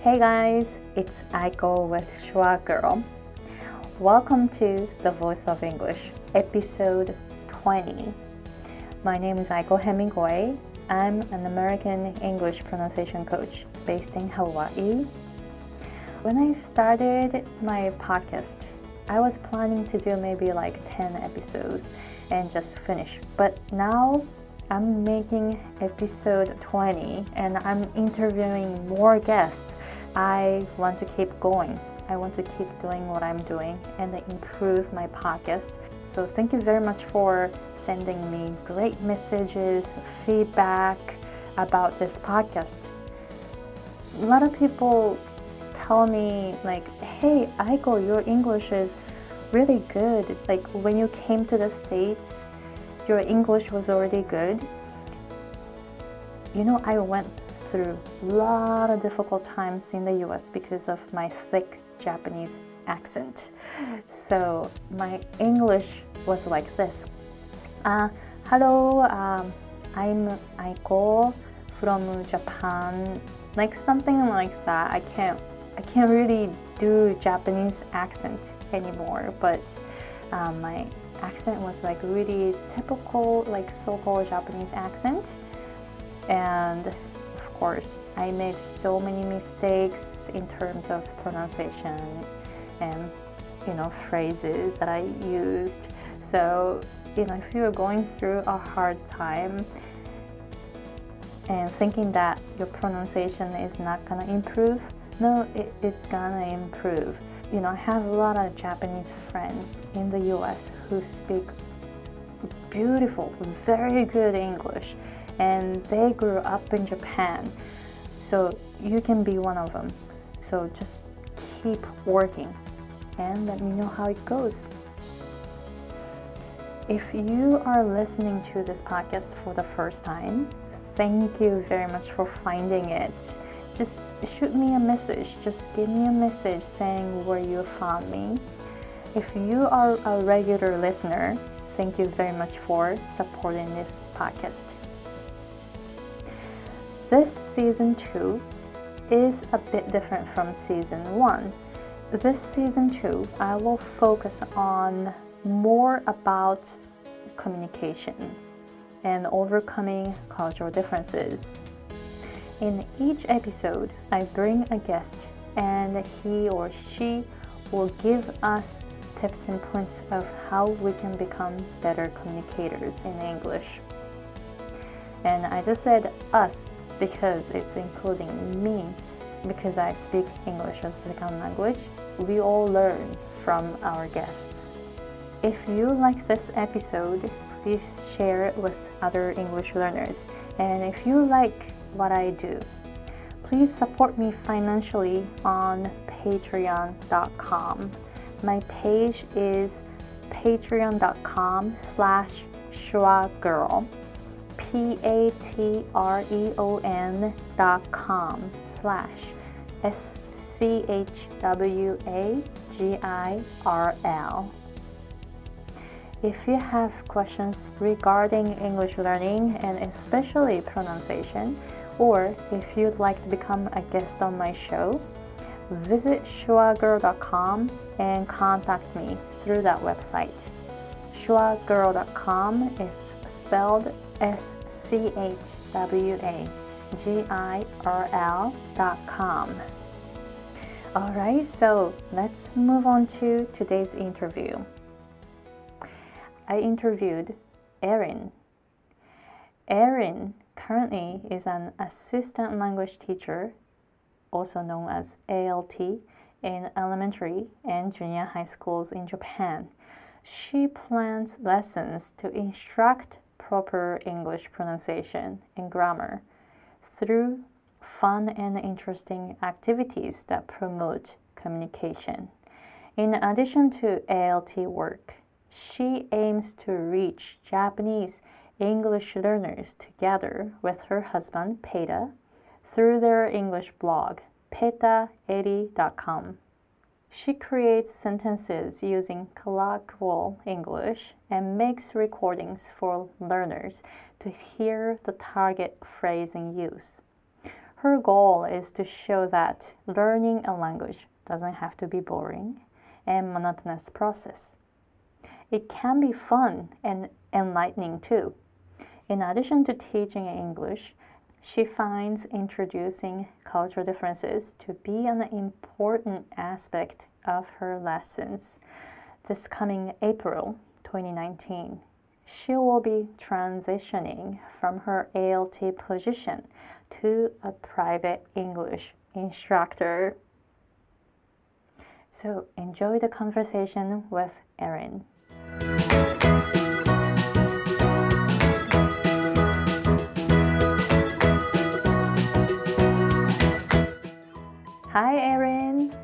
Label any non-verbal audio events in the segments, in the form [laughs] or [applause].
Hey guys, it's Aiko with Schwa Girl. Welcome to The Voice of English, episode 20. My name is Aiko Hemingway. I'm an American English pronunciation coach based in Hawaii. When I started my podcast, I was planning to do maybe like 10 episodes and just finish. But now I'm making episode 20 and I'm interviewing more guests. I want to keep going. I want to keep doing what I'm doing and improve my podcast. So thank you very much for sending me great messages, feedback about this podcast. A lot of people tell me like, "Hey, Aiko, your English is really good. Like when you came to the States, your English was already good. You know, I went through a lot of difficult times in the US because of my thick Japanese accent. So my English was like this. Uh, hello, um, I'm Aiko from Japan. Like something like that. I can't I can't really do Japanese accent anymore, but um, my accent was like really typical, like so-called Japanese accent. And course, I made so many mistakes in terms of pronunciation and you know phrases that I used. So you know, if you're going through a hard time and thinking that your pronunciation is not gonna improve, no, it, it's gonna improve you know, I have a lot of Japanese friends in the US who speak beautiful, very good English, and they grew up in Japan. So you can be one of them. So just keep working and let me know how it goes. If you are listening to this podcast for the first time, thank you very much for finding it just shoot me a message. Just give me a message saying where you found me. If you are a regular listener, thank you very much for supporting this podcast. This season 2 is a bit different from season 1. This season 2, I will focus on more about communication and overcoming cultural differences in each episode, I bring a guest and he or she will give us tips and points of how we can become better communicators in English. And I just said us because it's including me because I speak English as a second language. We all learn from our guests. If you like this episode, please share it with other English learners. And if you like what I do. Please support me financially on patreon.com. My page is patreon.com slash schwagirl. P-A-T-R-E-O-N dot com slash S-C-H-W-A-G-I-R-L. If you have questions regarding English learning and especially pronunciation, or if you'd like to become a guest on my show, visit schwagirl.com and contact me through that website. schwagirl.com is spelled S C H W A G I R L dot com. Alright, so let's move on to today's interview. I interviewed Erin. Erin currently is an assistant language teacher, also known as ALT, in elementary and junior high schools in Japan. She plans lessons to instruct proper English pronunciation and grammar through fun and interesting activities that promote communication. In addition to ALT work, she aims to reach Japanese English learners together with her husband, Peta, through their English blog, peta80.com. She creates sentences using colloquial English and makes recordings for learners to hear the target phrase in use. Her goal is to show that learning a language doesn't have to be boring and monotonous process. It can be fun and enlightening too. In addition to teaching English, she finds introducing cultural differences to be an important aspect of her lessons. This coming April 2019, she will be transitioning from her ALT position to a private English instructor. So enjoy the conversation with Erin. Hi, Erin.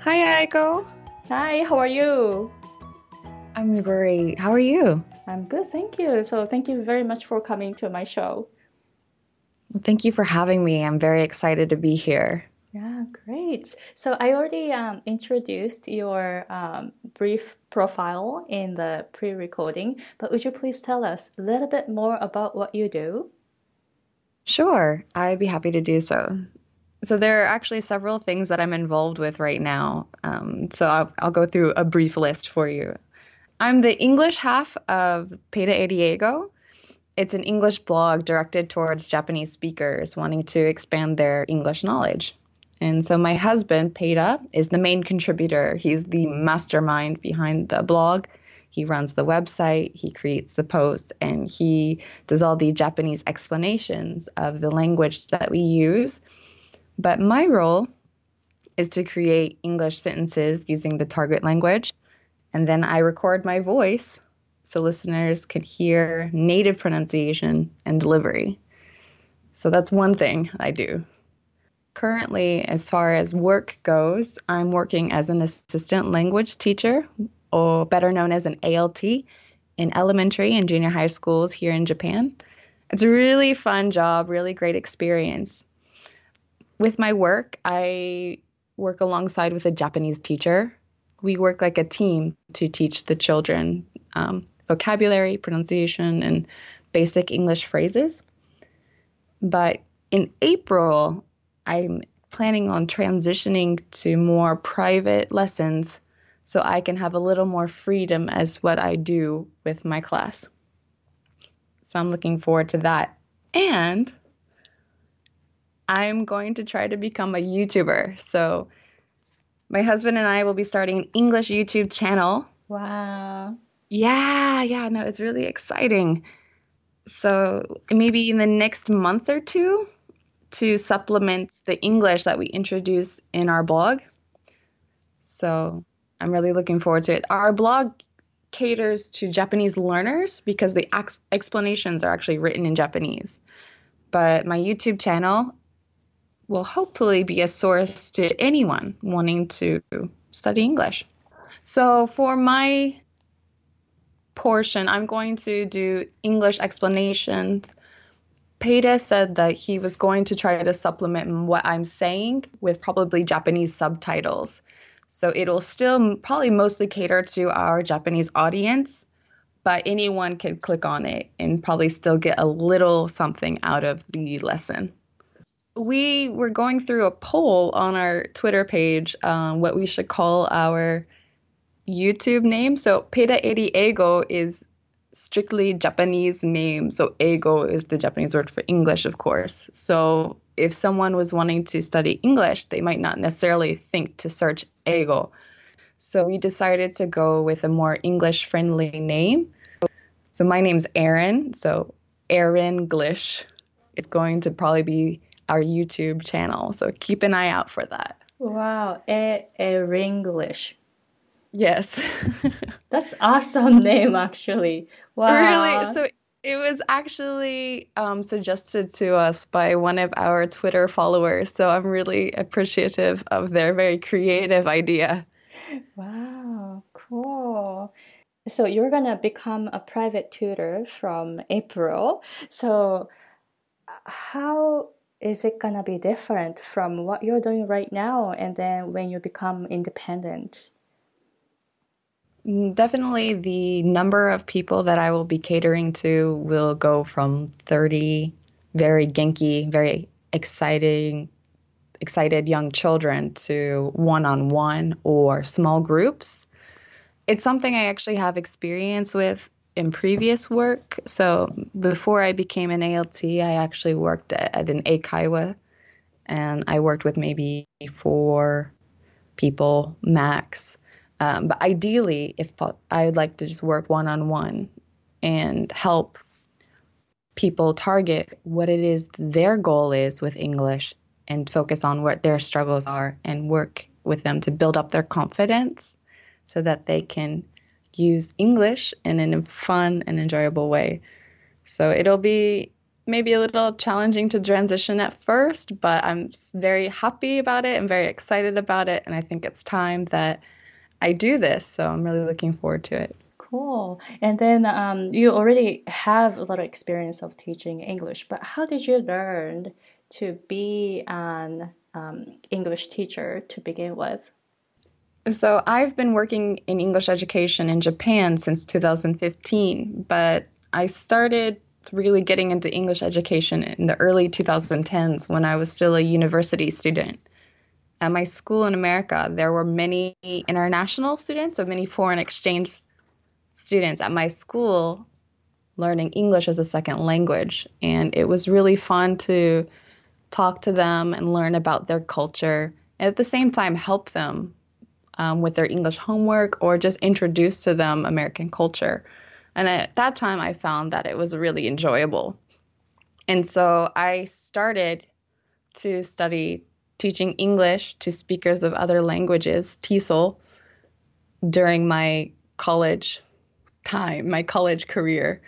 Hi, Aiko. Hi, how are you? I'm great. How are you? I'm good, thank you. So, thank you very much for coming to my show. Well, thank you for having me. I'm very excited to be here. Yeah, great. So, I already um, introduced your um, brief profile in the pre recording, but would you please tell us a little bit more about what you do? Sure, I'd be happy to do so. So there are actually several things that I'm involved with right now. Um, so I'll, I'll, go through a brief list for you. I'm the English half of Peita e Diego. It's an English blog directed towards Japanese speakers wanting to expand their English knowledge. And so my husband, Peita, is the main contributor. He's the mastermind behind the blog. He runs the website, he creates the posts, and he does all the Japanese explanations of the language that we use but my role is to create English sentences using the target language. And then I record my voice so listeners can hear native pronunciation and delivery. So that's one thing I do. Currently, as far as work goes, I'm working as an assistant language teacher, or better known as an ALT, in elementary and junior high schools here in Japan. It's a really fun job, really great experience with my work, I work alongside with a Japanese teacher. We work like a team to teach the children um, vocabulary, pronunciation, and basic English phrases. But in April, I'm planning on transitioning to more private lessons so I can have a little more freedom as what I do with my class. So I'm looking forward to that. And I'm going to try to become a YouTuber. So my husband and I will be starting an English YouTube channel. Wow. Yeah, yeah, no, it's really exciting. So maybe in the next month or two to supplement the English that we introduce in our blog. So I'm really looking forward to it. Our blog caters to Japanese learners because the ex- explanations are actually written in Japanese. But my YouTube channel will hopefully be a source to anyone wanting to study English. So for my portion, I'm going to do English explanations. Peta said that he was going to try to supplement what I'm saying with probably Japanese subtitles. So it'll still probably mostly cater to our Japanese audience, but anyone can click on it and probably still get a little something out of the lesson we were going through a poll on our Twitter page, um, what we should call our YouTube name. So Peita e Diego is strictly Japanese name. So eigo is the Japanese word for English, of course. So if someone was wanting to study English, they might not necessarily think to search eigo. So we decided to go with a more English friendly name. So my name's Erin. So Aaron Glish is going to probably be our YouTube channel. So keep an eye out for that. Wow, a, a Ringlish. Yes. [laughs] That's awesome name actually. Wow. Really? So it was actually um, suggested to us by one of our Twitter followers. So I'm really appreciative of their very creative idea. Wow, cool. So you're going to become a private tutor from April. So how is it gonna be different from what you're doing right now and then when you become independent? Mm, definitely the number of people that I will be catering to will go from 30 very genki, very exciting excited young children to one-on-one or small groups. It's something I actually have experience with in previous work. So before I became an ALT, I actually worked at, at an Eikaiwa and I worked with maybe four people max. Um, but ideally, if I would like to just work one on one and help people target what it is their goal is with English and focus on what their struggles are and work with them to build up their confidence so that they can use English in a fun and enjoyable way. So it'll be maybe a little challenging to transition at first, but I'm very happy about it. I'm very excited about it. And I think it's time that I do this. So I'm really looking forward to it. Cool. And then um, you already have a lot of experience of teaching English, but how did you learn to be an um, English teacher to begin with? So I've been working in English education in Japan since 2015, but I started really getting into English education in the early 2010s when I was still a university student. At my school in America, there were many international students, so many foreign exchange students at my school learning English as a second language. And it was really fun to talk to them and learn about their culture, and at the same time, help them um, with their English homework or just introduce to them American culture. And at that time, I found that it was really enjoyable. And so I started to study teaching English to speakers of other languages, TESOL, during my college time, my college career.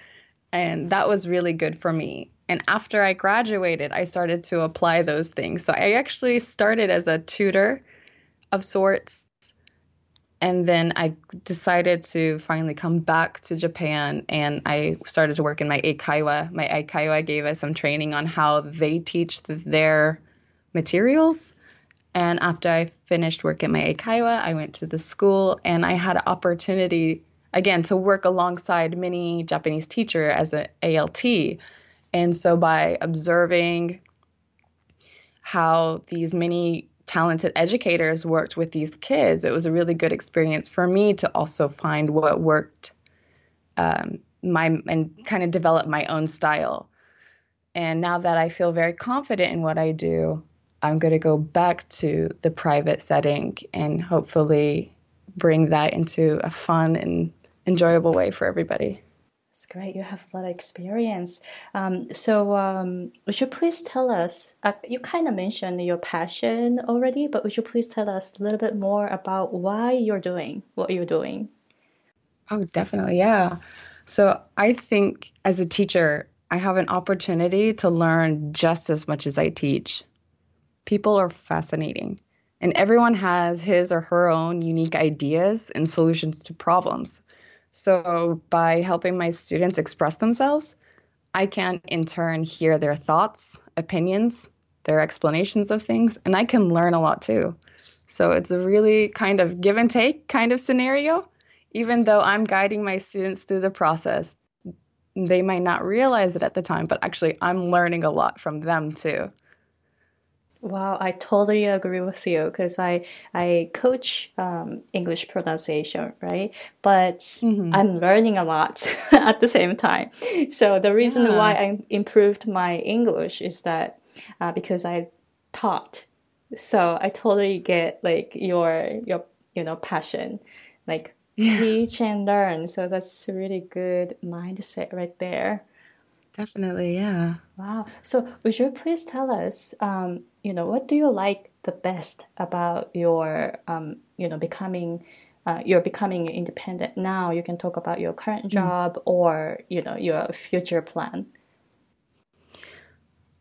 And that was really good for me. And after I graduated, I started to apply those things. So I actually started as a tutor of sorts and then I decided to finally come back to Japan and I started to work in my Eikaiwa. My Eikaiwa gave us some training on how they teach their materials. And after I finished work at my Eikaiwa, I went to the school and I had an opportunity again to work alongside many Japanese teacher as an ALT. And so by observing how these many talented educators worked with these kids, it was a really good experience for me to also find what worked um, my and kind of develop my own style. And now that I feel very confident in what I do, I'm going to go back to the private setting and hopefully bring that into a fun and enjoyable way for everybody. That's great. You have a lot of experience. Um, so, um, would you please tell us? Uh, you kind of mentioned your passion already, but would you please tell us a little bit more about why you're doing what you're doing? Oh, definitely. Yeah. So, I think as a teacher, I have an opportunity to learn just as much as I teach. People are fascinating, and everyone has his or her own unique ideas and solutions to problems. So, by helping my students express themselves, I can in turn hear their thoughts, opinions, their explanations of things, and I can learn a lot too. So, it's a really kind of give and take kind of scenario. Even though I'm guiding my students through the process, they might not realize it at the time, but actually, I'm learning a lot from them too. Wow, I totally agree with you because I I coach um, English pronunciation, right? But mm-hmm. I'm learning a lot [laughs] at the same time. So the reason yeah. why I improved my English is that uh, because I taught. So I totally get like your your you know passion, like yeah. teach and learn. So that's a really good mindset right there. Definitely, yeah. Wow. So, would you please tell us, um, you know, what do you like the best about your, um, you know, becoming, uh, you're becoming independent now? You can talk about your current mm. job mm. or, you know, your future plan.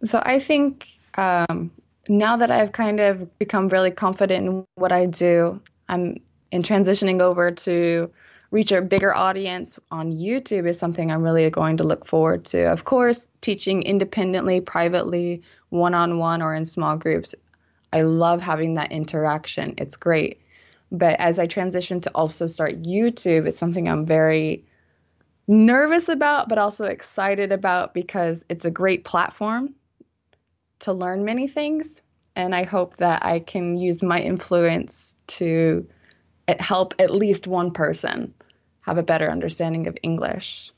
So, I think um, now that I've kind of become really confident in what I do, I'm in transitioning over to reach a bigger audience on YouTube is something I'm really going to look forward to. Of course, teaching independently, privately, one on one, or in small groups. I love having that interaction. It's great. But as I transition to also start YouTube, it's something I'm very nervous about, but also excited about because it's a great platform to learn many things. And I hope that I can use my influence to eh, help at least one person have a better understanding of English.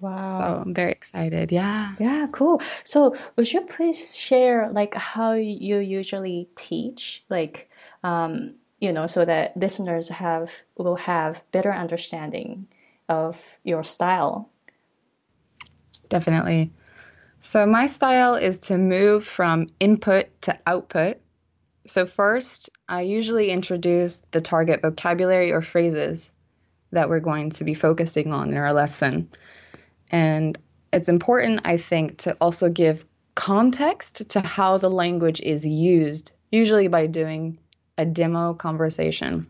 Wow. So I'm very excited. Yeah. Yeah, cool. So would you please share like how you usually teach? Like um, you know, so that listeners have will have better understanding of your style. Definitely. So my style is to move from input to output. So first, I usually introduce the target vocabulary or phrases that we're going to be focusing on in our lesson. And it's important, I think, to also give context to how the language is used, usually by doing a demo conversation.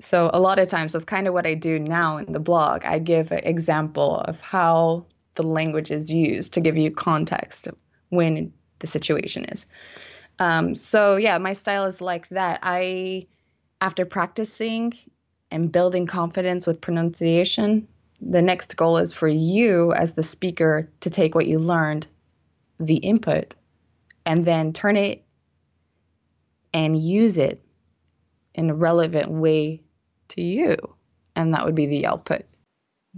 So, a lot of times, that's kind of what I do now in the blog. I give an example of how the language is used to give you context when the situation is. Um, so, yeah, my style is like that. I, after practicing and building confidence with pronunciation, the next goal is for you as the speaker to take what you learned, the input, and then turn it and use it in a relevant way to you. And that would be the output.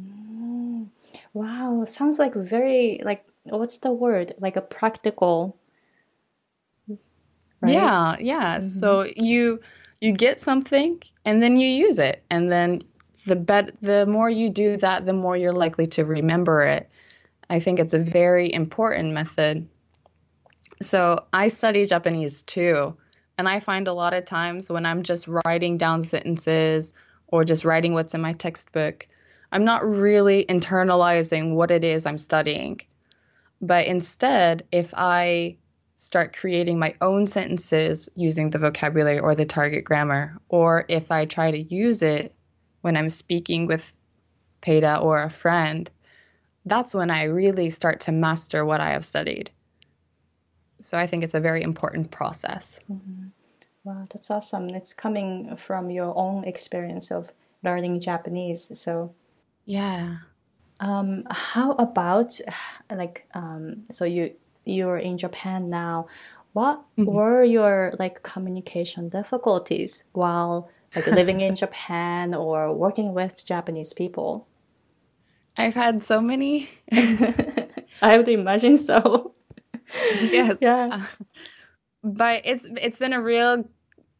Mm, wow, sounds like very like what's the word? Like a practical. Right? Yeah, yeah. Mm-hmm. So you you get something and then you use it. And then the bet the more you do that the more you're likely to remember it. I think it's a very important method. So i study japanese too. And i find a lot of times when i'm just writing down sentences or just writing what's in my textbook i'm not really internalizing what it is i'm studying. But instead if i start creating my own sentences using the vocabulary or the target grammar or if i try to use it when I'm speaking with Peta or a friend, that's when I really start to master what I have studied. So I think it's a very important process. Mm-hmm. Wow, that's awesome. It's coming from your own experience of learning Japanese. So, yeah. Um, how about like um, so you you're in Japan now. What mm-hmm. were your like communication difficulties while like [laughs] living in Japan or working with Japanese people? I've had so many. [laughs] I would imagine so. [laughs] yes. Yeah. Uh, but it's it's been a real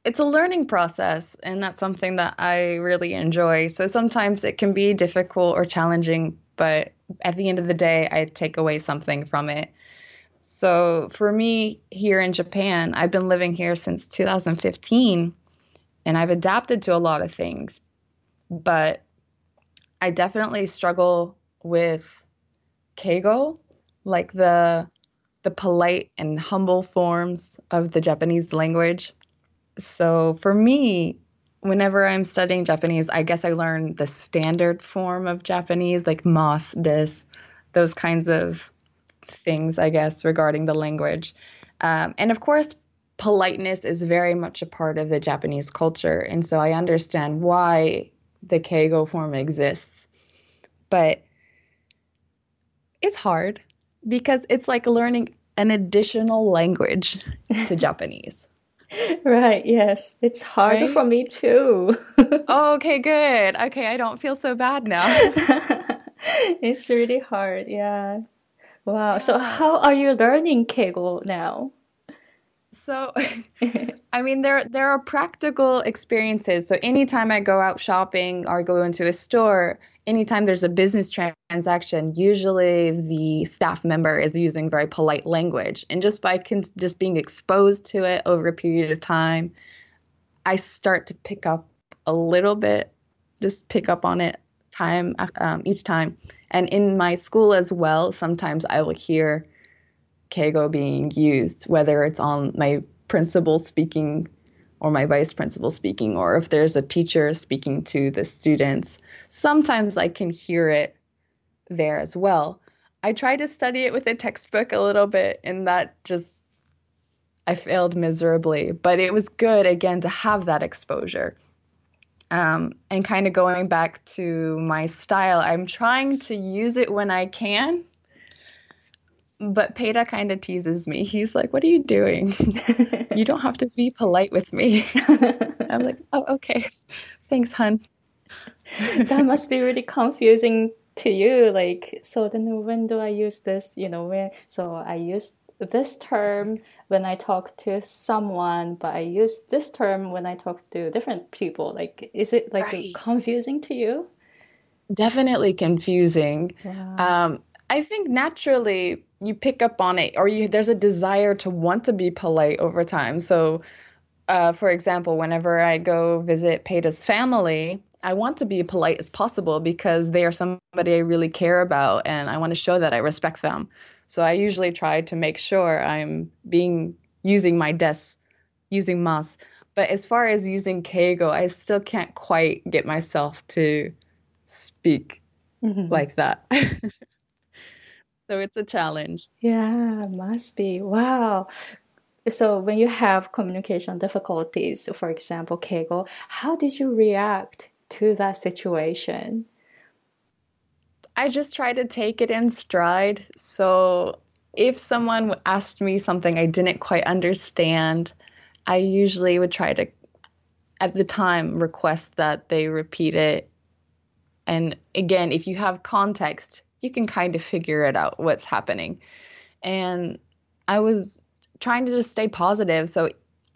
it's a learning process and that's something that I really enjoy. So sometimes it can be difficult or challenging, but at the end of the day I take away something from it. So for me here in Japan, I've been living here since 2015 and I've adapted to a lot of things, but I definitely struggle with keigo, like the the polite and humble forms of the Japanese language. So for me, whenever I'm studying Japanese, I guess I learn the standard form of Japanese, like mas, des, those kinds of things, I guess, regarding the language. Um, and of course, politeness is very much a part of the Japanese culture. And so I understand why the Keigo form exists. But it's hard because it's like learning an additional language to [laughs] Japanese. Right, yes. It's hard right? for me too. [laughs] oh, okay, good. Okay, I don't feel so bad now. [laughs] it's really hard, yeah. Wow. So how are you learning Keigo now? So, [laughs] I mean, there there are practical experiences. So, anytime I go out shopping or go into a store, anytime there's a business transaction, usually the staff member is using very polite language, and just by con- just being exposed to it over a period of time, I start to pick up a little bit, just pick up on it time um, each time. And in my school as well, sometimes I will hear Keigo being used, whether it's on my principal speaking or my vice principal speaking, or if there's a teacher speaking to the students. Sometimes I can hear it there as well. I tried to study it with a textbook a little bit, and that just I failed miserably. But it was good again to have that exposure. Um, and kind of going back to my style, I'm trying to use it when I can, but Peta kind of teases me. He's like, What are you doing? [laughs] you don't have to be polite with me. [laughs] I'm like, Oh, okay. Thanks, hun. that must be really confusing to you. Like, so then when do I use this? You know, when, so I use this term when I talk to someone, but I use this term when I talk to different people. Like, is it like right. confusing to you? Definitely confusing. Wow. Um, I think naturally you pick up on it, or you there's a desire to want to be polite over time. So, uh, for example, whenever I go visit Peta's family, I want to be polite as possible because they are somebody I really care about, and I want to show that I respect them. So I usually try to make sure I'm being using my desu, using mas. But as far as using keigo, I still can't quite get myself to speak mm-hmm. like that. [laughs] so it's a challenge. Yeah, must be. Wow. So when you have communication difficulties, for example, keigo, how did you react to that situation? I just try to take it in stride. So if someone asked me something I didn't quite understand, I usually would try to, at the time, request that they repeat it. And again, if you have context, you can kind of figure it out what's happening. And I was trying to just stay positive. So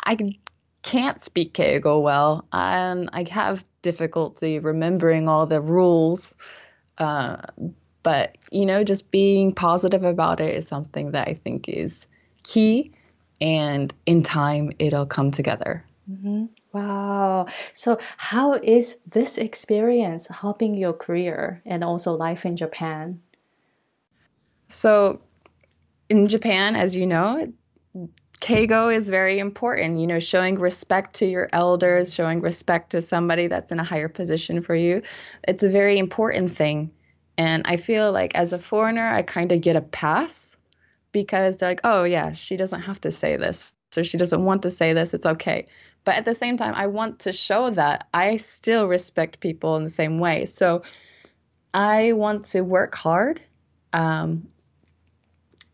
I can't speak Keigo well, and I have difficulty remembering all the rules. Uh, but, you know, just being positive about it is something that I think is key. And in time, it'll come together. Mm-hmm. Wow. So, how is this experience helping your career and also life in Japan? So, in Japan, as you know, Keigo is very important, you know, showing respect to your elders, showing respect to somebody that's in a higher position for you. It's a very important thing. And I feel like as a foreigner, I kind of get a pass because they're like, oh, yeah, she doesn't have to say this. So she doesn't want to say this. It's okay. But at the same time, I want to show that I still respect people in the same way. So I want to work hard um,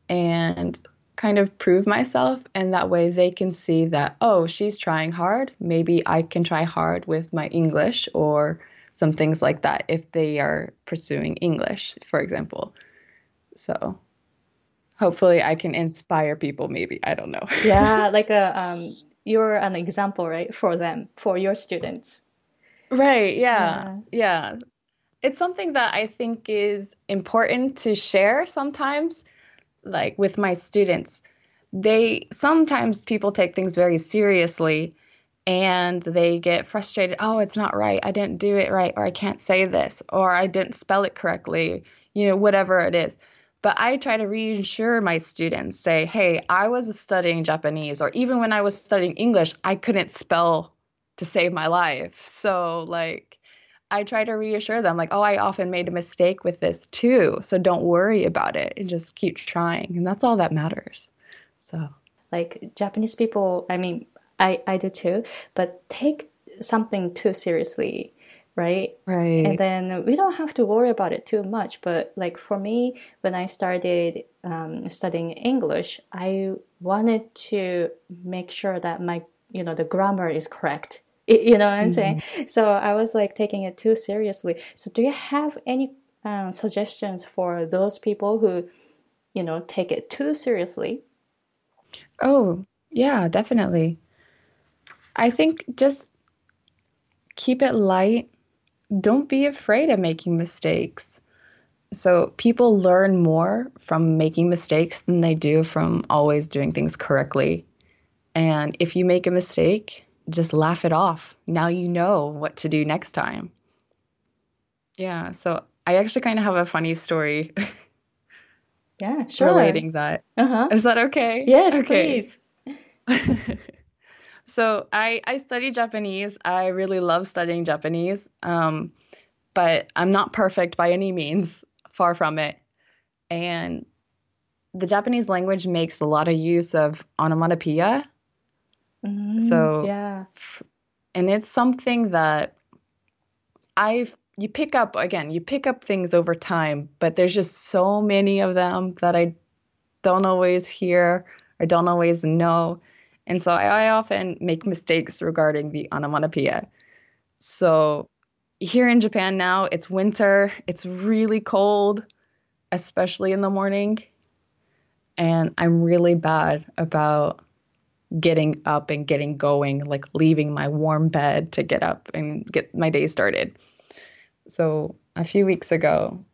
and kind of prove myself and that way they can see that oh she's trying hard. Maybe i can try hard with my english or some things like that if they are pursuing english for example. So hopefully i can inspire people maybe. I don't know. Yeah [laughs] like a um you're an example right for them for your students. Right yeah yeah, yeah. it's something that i think is important to share sometimes like with my students, they sometimes people take things very seriously and they get frustrated. Oh, it's not right. I didn't do it right, or I can't say this, or I didn't spell it correctly, you know, whatever it is. But I try to reassure my students, say, hey, I was studying Japanese, or even when I was studying English, I couldn't spell to save my life. So, like, I try to reassure them, like, oh, I often made a mistake with this too. So don't worry about it and just keep trying. And that's all that matters. So, like, Japanese people, I mean, I, I do too, but take something too seriously, right? Right. And then we don't have to worry about it too much. But, like, for me, when I started um, studying English, I wanted to make sure that my, you know, the grammar is correct you know what I'm mm-hmm. saying? So I was like taking it too seriously. So do you have any um, suggestions for those people who, you know, take it too seriously? Oh, yeah, definitely. I think just keep it light. Don't be afraid of making mistakes. So people learn more from making mistakes than they do from always doing things correctly. And if you make a mistake, just laugh it off. Now you know what to do next time. Yeah, so I actually kind of have a funny story. [laughs] Yeah, sure. Relating that. Uh-huh. Is that okay? Yes, okay. please. [laughs] so I I study Japanese. I really love studying Japanese. Um, but I'm not perfect by any means. Far from it. And the Japanese language makes a lot of use of onomatopoeia Mm, so yeah, and it's something that I've you pick up again, you pick up things over time, but there's just so many of them that I don't always hear or don't always know. And so I, I often make mistakes regarding the onomatopoeia. So here in Japan now, it's winter, it's really cold, especially in the morning. And I'm really bad about getting up and getting going, like leaving my warm bed to get up and get my day started. So a few weeks ago,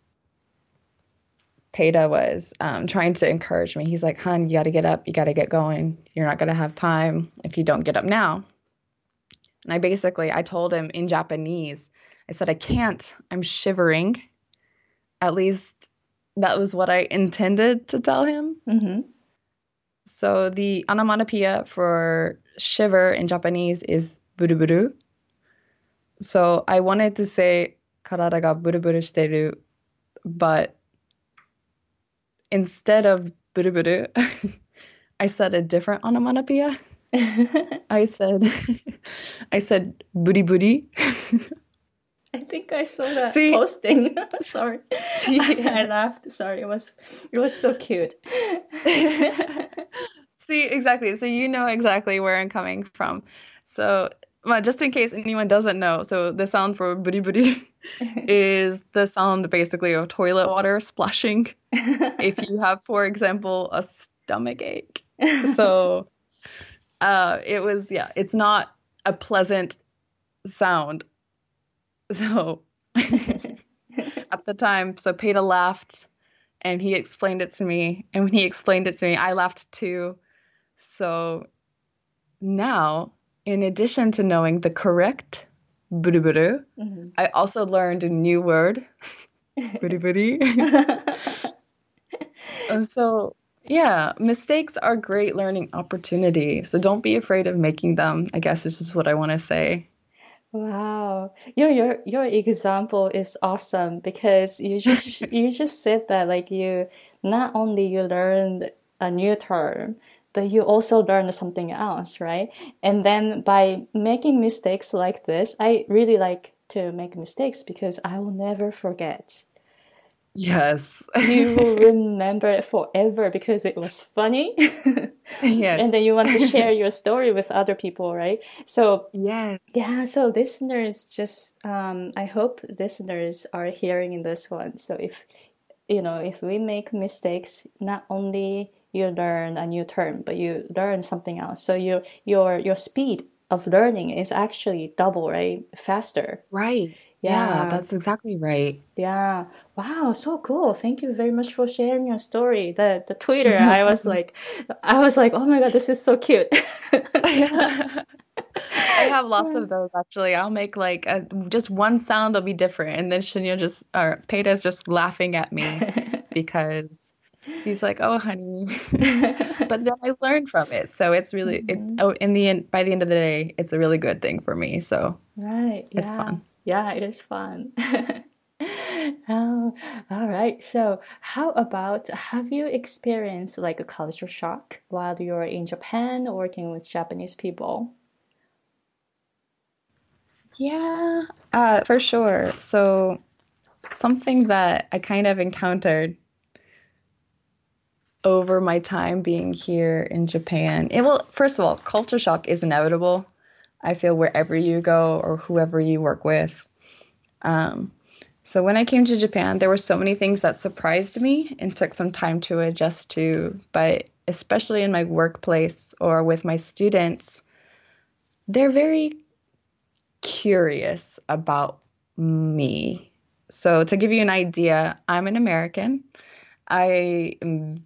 Peta was um, trying to encourage me. He's like, "Hun, you got to get up. You got to get going. You're not to have time if you don't get up now." And I basically, I told him in Japanese. I said, "I can't. I'm shivering." At least that was what I intended to tell him. Mm-hmm. So the onomatopoeia for shiver in Japanese is buruburu. So I wanted to say karada ga buruburu shiteru, but instead of buruburu, [laughs] I said a different onomatopoeia. [laughs] I said [laughs] I said buri buri. I think I saw that See? posting. [laughs] Sorry, yeah. [laughs] I laughed. Sorry, it was it was so cute. [laughs] See, exactly. So you know exactly where I'm coming from. So, well, just in case anyone doesn't know, so the sound for buri buri is the sound basically of toilet water splashing. if you have, for example, a stomach ache. So, uh, it was yeah, it's not a pleasant sound [laughs] so at the time, so Peta laughed and he explained it to me. And when he explained it to me, I laughed too. So now, in addition to knowing the correct buruburu, mm-hmm. I also learned a new word, [laughs] buruburi. [laughs] and so, yeah, mistakes are great learning opportunities. So don't be afraid of making them. I guess this is what I want to say. Wow. Your your your example is awesome because you [laughs] just you just said that like you not only you learned a new term, but you also learned something else, right? And then by making mistakes like this, I really like to make mistakes because I will never forget. Yes. you will [laughs] remember it forever because it was funny. [laughs] yes. And then you want to [laughs] share your story with other people, right? So, yes. Yeah. So, listeners, just, um, I hope listeners are hearing in this one. So, if, you know, if we make mistakes, not only you learn a new term, but you learn something else. So, your, your, your speed of learning is actually double, right? Faster. Right. Yeah. yeah, that's exactly right. Yeah. Wow, so cool. Thank you very much for sharing your story. The the Twitter, I was [laughs] like I was like, "Oh my god, this is so cute." [laughs] I have [laughs] lots of those actually. I'll make like a, just one sound will be different and then Shinya just or Peta's just laughing at me because he's like, "Oh, honey." but then I learned from it. So it's really mm-hmm. it, oh in the end by the end of the day, it's a really good thing for me. So Right. It's yeah. fun yeah, it is fun. [laughs] oh, all right. So, how about have you experienced like a culture shock while you're in Japan working with Japanese people? Yeah, uh, for sure. So, something that I kind of encountered over my time being here in Japan. It will, first of all, culture shock is inevitable. I feel wherever you go or whoever you work with. Um, so when I came to Japan, there were so many things that surprised me and took some time to adjust to. But especially in my workplace or with my students, they're very curious about me. So to give you an idea, I'm an American. I am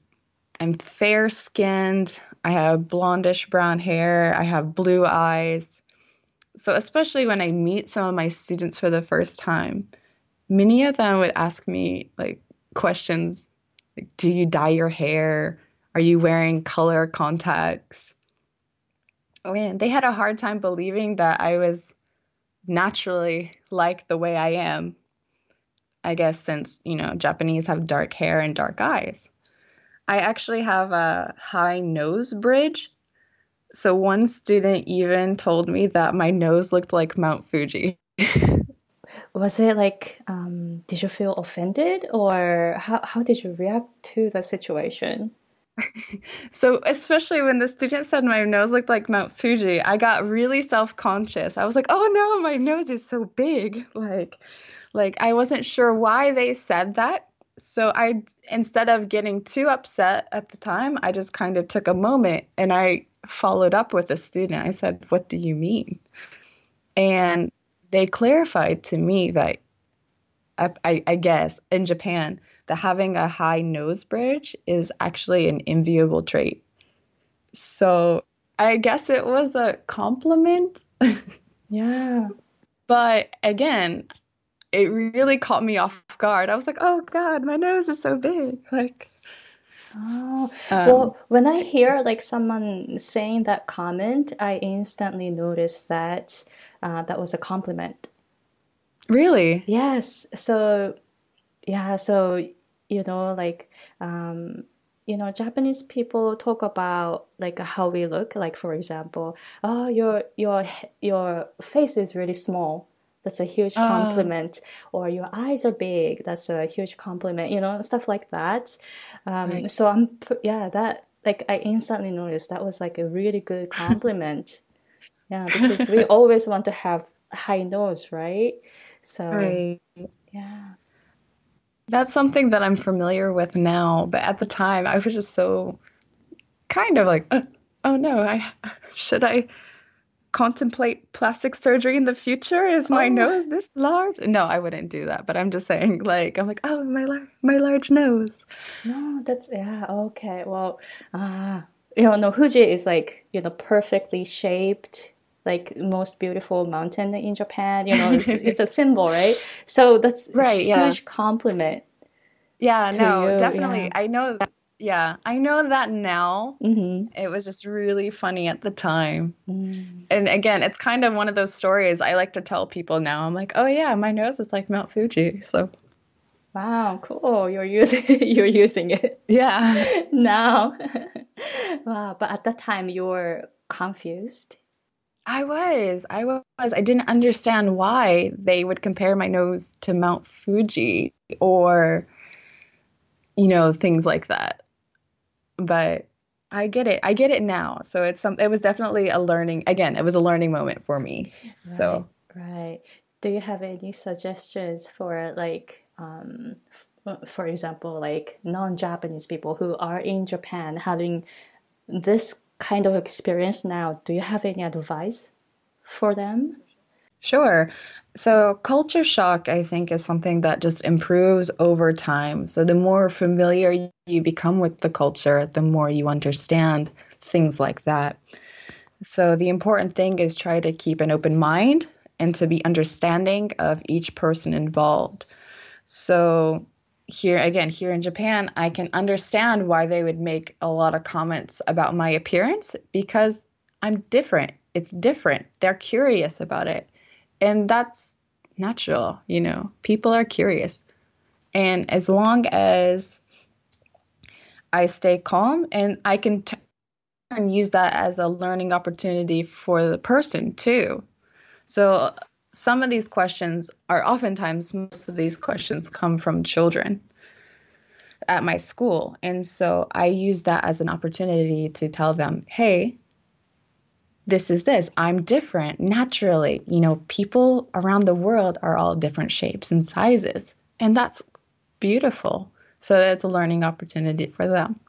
I'm fair skinned. I have blondish brown hair. I have blue eyes so especially when I meet some of my students for the first time, many of them would ask me like questions like do you dye your hair? Are you wearing color contacts? Oh, and they had a hard time believing that I was naturally like the way I am. I guess since, you know, Japanese have dark hair and dark eyes. I actually have a high nose bridge so one student even told me that my nose looked like Mount Fuji. [laughs] was it like um, did you feel offended or how, how did you react to the situation [laughs] so especially when the student said my nose looked like Mount Fuji, I got really self-conscious. I was like, "Oh no, my nose is so big." [laughs] Like like I wasn't sure why they said that. So I instead of getting too upset at the time, I just kind of took a moment and I followed up with a student. I said, "What do you mean?" And they clarified to me that I, I, guess in Japan that having a high nose bridge is actually an enviable trait. So I guess it was a compliment. yeah. [laughs] But again, it really caught me off guard. I was like, "Oh God, my nose is so big!" Like, oh, um, well, when I hear like someone saying that comment, I instantly notice that uh, that was a compliment. Really? Yes. So, yeah. So you know, like, um, you know, Japanese people talk about like how we look. Like, for example, oh, your your your face is really small. That's a huge oh. compliment. Or your eyes are big. That's a huge compliment. You know, stuff like that. Um, right. So I'm yeah that like I instantly noticed that was like a really good [laughs] compliment. yeah, because we always want to have high nose, right? So right. yeah. That's something that I'm familiar with now, but at the time I was just so kind of like, uh, oh no, I [laughs] should I contemplate plastic surgery in the future? Is my oh. nose this large? No, I wouldn't do that. But I'm just saying, like, I'm like, oh, my lar- my large nose. No, that's yeah, okay. Well, ah, uh, you know, no, Fuji is like you know perfectly shaped like most beautiful mountain in Japan. You know, it's, [laughs] it's a symbol, right? So that's right, yeah. huge compliment. Yeah, no, you. definitely. Yeah. I know that. Yeah, I know that now. Mm-hmm. It was just really funny at the time. Mm. And again, it's kind of one of those stories I like to tell people now. I'm like, oh yeah, my nose is like Mount Fuji. So Wow, cool. You're using [laughs] you're using it. Yeah. [laughs] now. [laughs] wow, but at that time you were confused. I was. I was. I didn't understand why they would compare my nose to Mount Fuji or, you know, things like that. But I get it. I get it now. So it's some. It was definitely a learning. Again, it was a learning moment for me. Right, so right. Do you have any suggestions for like, um, f- for example, like non-Japanese people who are in Japan having this kind of experience now, do you have any advice for them? Sure. So, culture shock, I think, is something that just improves over time. So, the more familiar you become with the culture, the more you understand things like that. So, the important thing is try to keep an open mind and to be understanding of each person involved. So, here again here in Japan, I can understand why they would make a lot of comments about my appearance because I'm different. It's different. They're curious about it. And that's natural, you know. People are curious. And as long as I stay calm and I can t- and use that as a learning opportunity for the person too. So some of these questions are oftentimes most of these questions come from children at my school and so i use that as an opportunity to tell them hey this is this i'm different naturally. You know people around the world are all different shapes and sizes and that's beautiful. So it's a learning opportunity for them.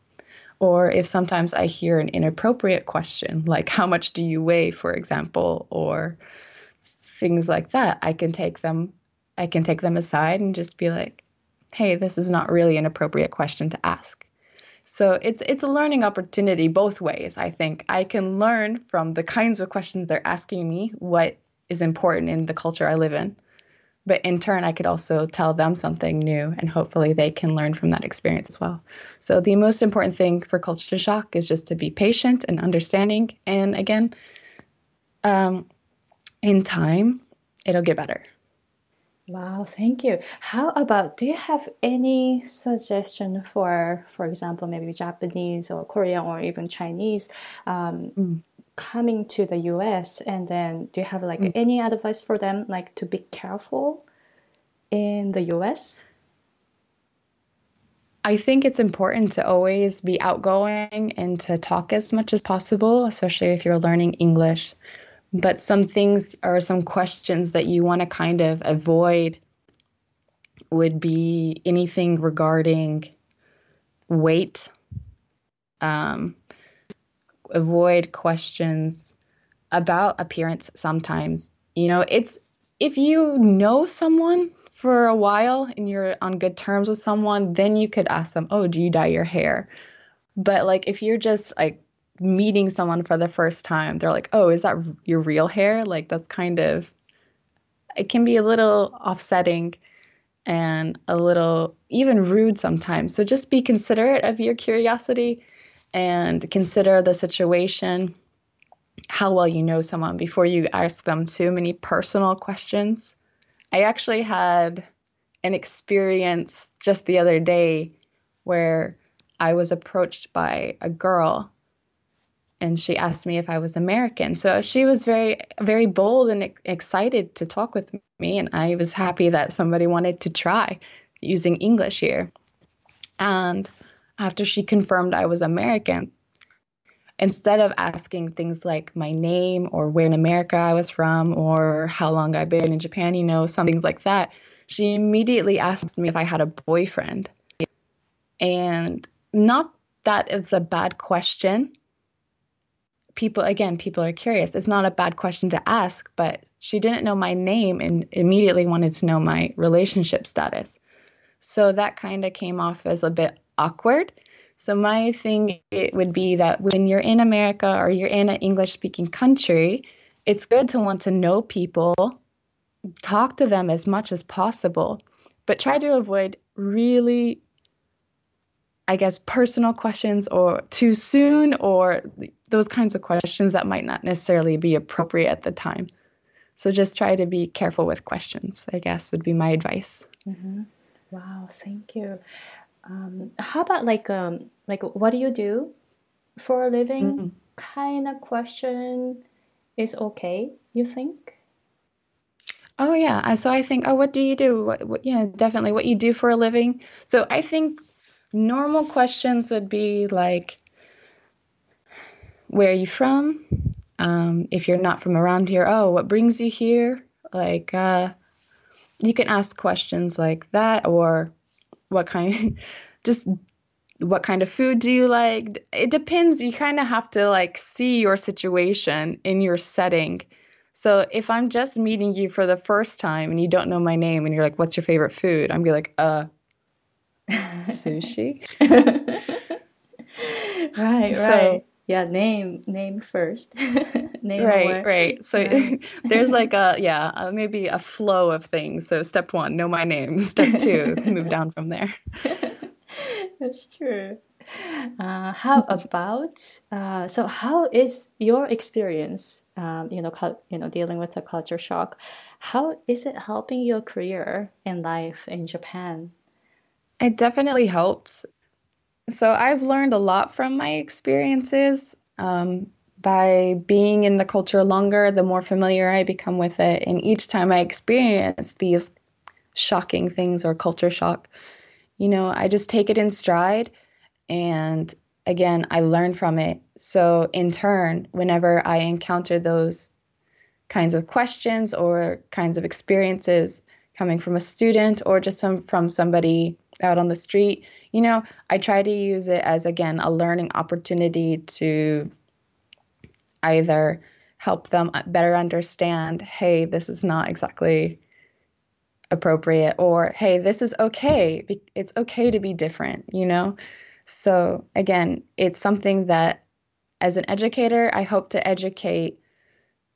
Or if sometimes i hear an inappropriate question like how much do you weigh? for example or things like that, I can take them I can take them aside and just be like, "Hey, this is not really an appropriate question to ask." So it's it's a learning opportunity both ways. I think I can learn from the kinds of questions they're asking me what is important in the culture I live in. But in turn, I could also tell them something new, and hopefully they can learn from that experience as well. So the most important thing for culture shock is just to be patient and understanding. And again, um, in time, it'll get better. Wow, thank you. How about do you have any suggestion for, for example, maybe Japanese or Korean or even Chinese um, mm. coming to the US? And then do you have like mm. any advice for them, like to be careful in the US? I think it's important to always be outgoing and to talk as much as possible, especially if you're learning English. But some things or some questions that you want to kind of avoid would be anything regarding weight. Um, avoid questions about appearance sometimes. You know, it's if you know someone for a while and you're on good terms with someone, then you could ask them, "Oh, do you dye your hair?" But like if you're just like meeting someone for the first time, they're like, "Oh, is that your real hair?" Like that's kind of it can be a little offsetting and a little even rude sometimes. So just be considerate of your curiosity and consider the situation, how well you know someone before you ask them too many personal questions. I actually had an experience just the other day where I was approached by a girl and she asked me if I was American. So she was very, very bold and excited to talk with me. And I was happy that somebody wanted to try using English here. And after she confirmed I was American, instead of asking things like my name or where in America I was from or how long I've been in Japan, you know, some things like that, she immediately asked me if I had a boyfriend. And not that it's a bad question. People, again, people are curious. It's not a bad question to ask, but she didn't know my name and immediately wanted to know my relationship status. So that kind of came off as a bit awkward. So my thing it would be that when you're in America or you're in an English speaking country, it's good to want to know people, talk to them as much as possible, but try to avoid really I guess personal questions or too soon or those kinds of questions that might not necessarily be appropriate at the time. So just try to be careful with questions, I guess would be my advice. Mm-hmm. Wow, thank you. Um, how about like um, like what do you do for a living? Mm-hmm. Kind of question is okay. You think? Oh yeah. So I think, oh, what do you do? What, what, yeah, definitely what you do for a living. So I think normal questions would be like, where are you from? Um, if you're not from around here, oh, what brings you here? Like, uh, you can ask questions like that, or what kind [laughs] just what kind of food do you like it depends you kind of have to like see your situation in your setting so if i'm just meeting you for the first time and you don't know my name and you're like what's your favorite food i'm be like uh sushi? [laughs] Right so, right. Yeah name name first. [laughs] Name right more. right. So [laughs] there's like a yeah uh, maybe a flow of things. So step one know my name. Step two move down from there. That's true. Uh, how about uh, so how is your experience um, you know you know dealing with the culture shock? How is it helping your career and life in japan it definitely helps so I've learned a lot from my experiences. Um, by being in the culture longer, the more familiar I become with it. And each time I experience these shocking things or culture shock, you know, I just take it in stride. And again, I learn from it. So, in turn, whenever I encounter those kinds of questions or kinds of experiences coming from a student or just some from somebody out on the street, you know, I try to use it as, again, a learning opportunity to either help them better understand, hey, this is not exactly appropriate, or hey, this is okay. It's okay to be different, you know? So, again, it's something that as an educator, I hope to educate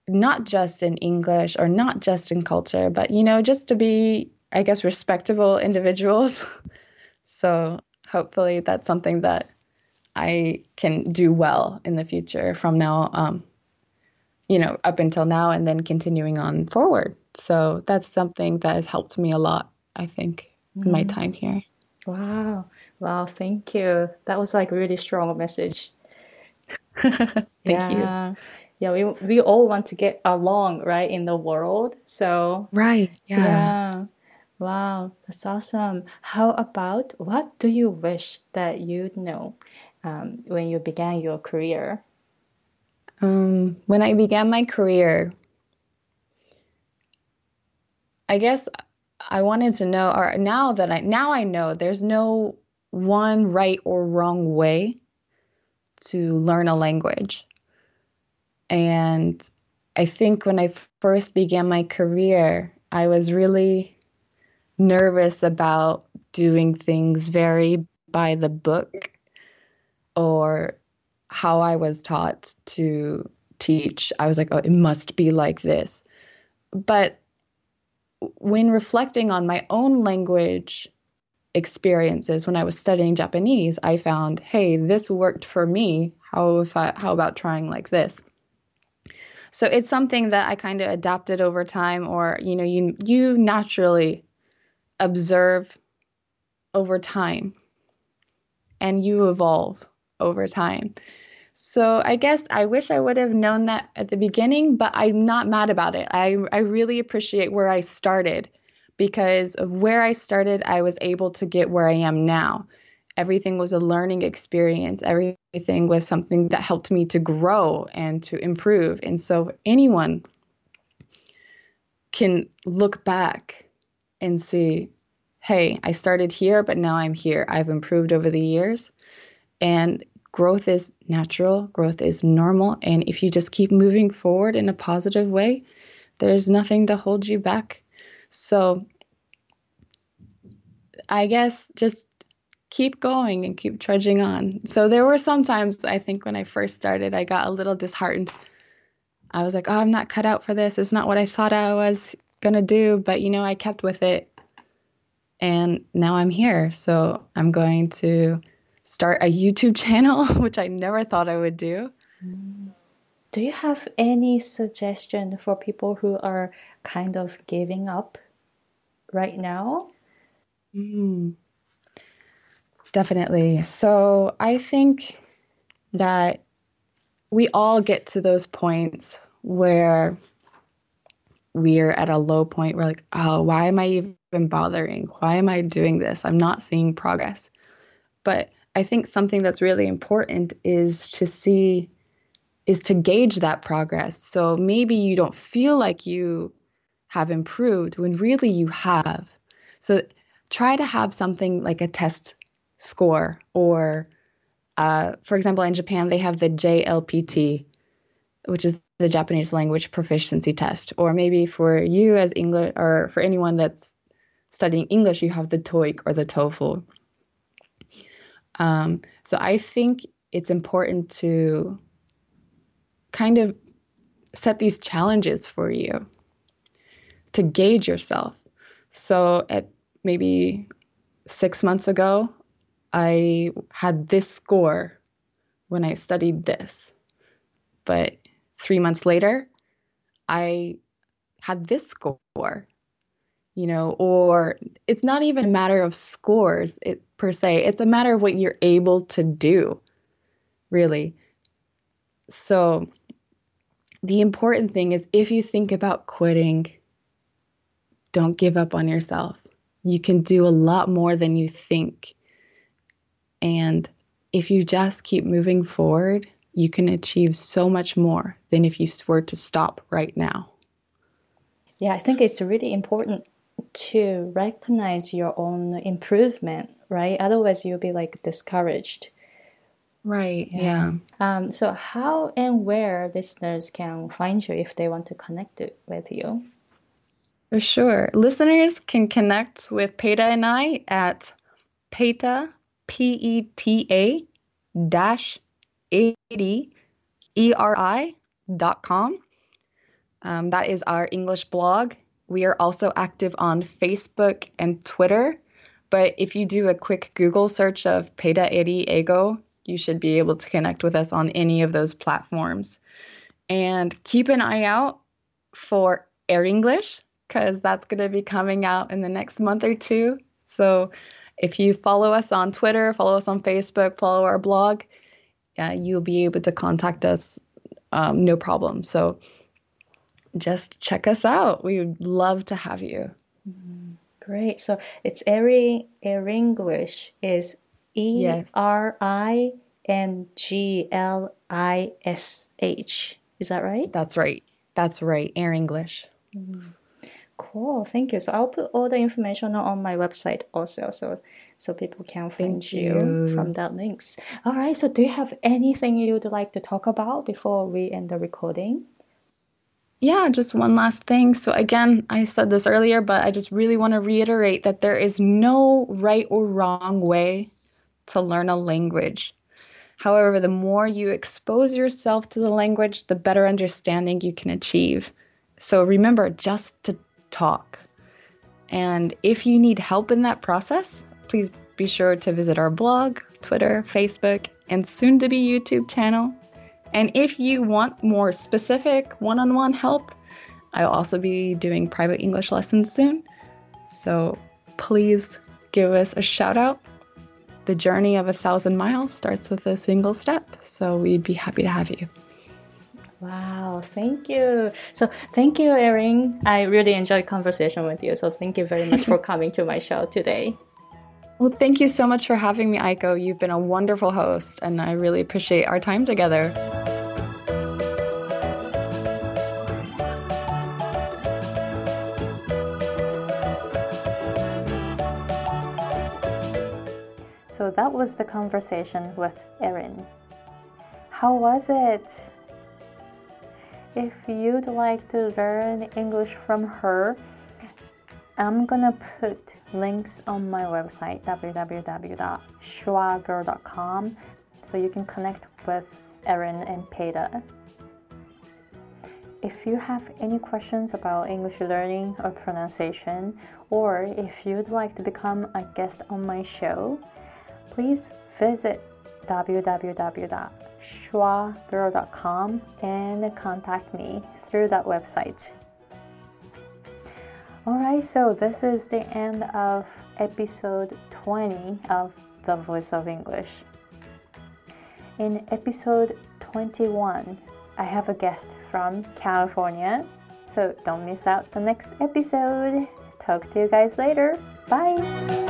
not just in English or not just in culture, but, you know, just to be, I guess, respectable individuals. [laughs] so, hopefully that's something that I can do well in the future from now, um, you know, up until now and then continuing on forward. So that's something that has helped me a lot, I think, mm-hmm. in my mm-hmm. time here. Wow. Wow. Thank you. That was like really strong message. [laughs] thank yeah. you. Yeah, we we all want to get along, right, in the world. So Right. Yeah. Yeah. Wow, that's awesome. How about what do you wish that you'd know um, when you began your career? Um, when I began my career, I guess I wanted to know, or now that I now I know, there's no one right or wrong way to learn a language. And I think when I first began my career, I was really nervous about doing things very by the book or how I was taught to teach. I was like, oh, it must be like this. But when reflecting on my own language experiences when I was studying Japanese, I found, hey, this worked for me. How if I how about trying like this? So it's something that I kind of adapted over time or you know, you you naturally observe over time and you evolve over time. So I guess I wish I would have known that at the beginning, but I'm not mad about it. I I really appreciate where I started because of where I started, I was able to get where I am now. Everything was a learning experience. Everything was something that helped me to grow and to improve. And so anyone can look back and see, hey, I started here, but now I'm here. I've improved over the years. And growth is natural, growth is normal. And if you just keep moving forward in a positive way, there's nothing to hold you back so I guess just keep going and keep trudging on. So there were some times I think when I first started, I got a little disheartened. I was like, oh, I'm not cut out for this. It's not what I thought I was going to do. But, you know, I kept with it. And now I'm here. So I'm going to start a YouTube [laughs] channel, which I never thought I would do. Do you have any suggestion for people who are kind of giving up right now? Mm, definitely. So I think that we all get to those points where we're at a low point. We're like, oh, why am I even bothering? Why am I doing this? I'm not seeing progress. But I think something that's really important is to see, is to gauge that progress. So maybe you don't feel like you have improved when really you have. So try to have something like a test score or uh, for example in japan they have the jlpt which is the japanese language proficiency test. Or maybe for you as english or for anyone that's studying english you have the toeic or the toefl um, so i think it's important to kind of set these challenges for you to gauge yourself. So at maybe six months ago, I had this score when I studied this. But three months later, I had this score, you know, or it's not even a matter of scores it, per se, it's a matter of what you're able to do, really. So the important thing is if you think about quitting, don't give up on yourself. You can do a lot more than you think. And if you just keep moving forward, you can achieve so much more than if you were to stop right now. Yeah, I think it's really important to recognize your own improvement, right? Otherwise, you'll be like discouraged. Right, yeah. yeah. Um, so, how and where listeners can find you if they want to connect with you? For sure. Listeners can connect with Peta and I at Peta, P E T A dash 80 ERI dot com. Um, that is our English blog. We are also active on Facebook and Twitter. But if you do a quick Google search of Peta Eri Eigo, you should be able to connect with us on any of those platforms. And keep an eye out for Eringlish because that's going to be coming out in the next month or two. So if you follow us on Twitter, follow us on Facebook, follow our blog, uh, you'll be able to contact us um, no problem. So just check us out. We would love to have you. Mm-hmm. Great. So it's Erin English is E R I N G L I S H. Is that right? That's right. That's right. Eringlish. Mm. Cool. Thank you. So I'll put all the information on my website also, so so people can find you. you from that links. All right. So do you have anything you'd like to talk about before we end the recording? Yeah, just one last thing. So, again, I said this earlier, but I just really want to reiterate that there is no right or wrong way to learn a language. However, the more you expose yourself to the language, the better understanding you can achieve. So, remember just to talk. And if you need help in that process, please be sure to visit our blog, Twitter, Facebook, and soon to be YouTube channel and if you want more specific one on one help, I'll also be doing private English lessons soon. So please give us a shout out. The journey of a thousand miles starts with a single step. So we'd be happy to have you. Wow, thank you. So thank you, Erin. I really enjoyed conversation with you. So thank you very much for [laughs] coming to my show today. Well, thank you so much for having me, Aiko. You've been a wonderful host, and I really appreciate our time together. So that was the conversation with Erin. How was it? If you'd like to learn English from her, I'm gonna put links on my website www.schwagirl.com so you can connect with Erin and Peta. If you have any questions about English learning or pronunciation, or if you'd like to become a guest on my show, please visit www.schwagirl.com and contact me through that website. Alright, so this is the end of episode 20 of The Voice of English. In episode 21, I have a guest from California, so don't miss out the next episode. Talk to you guys later. Bye!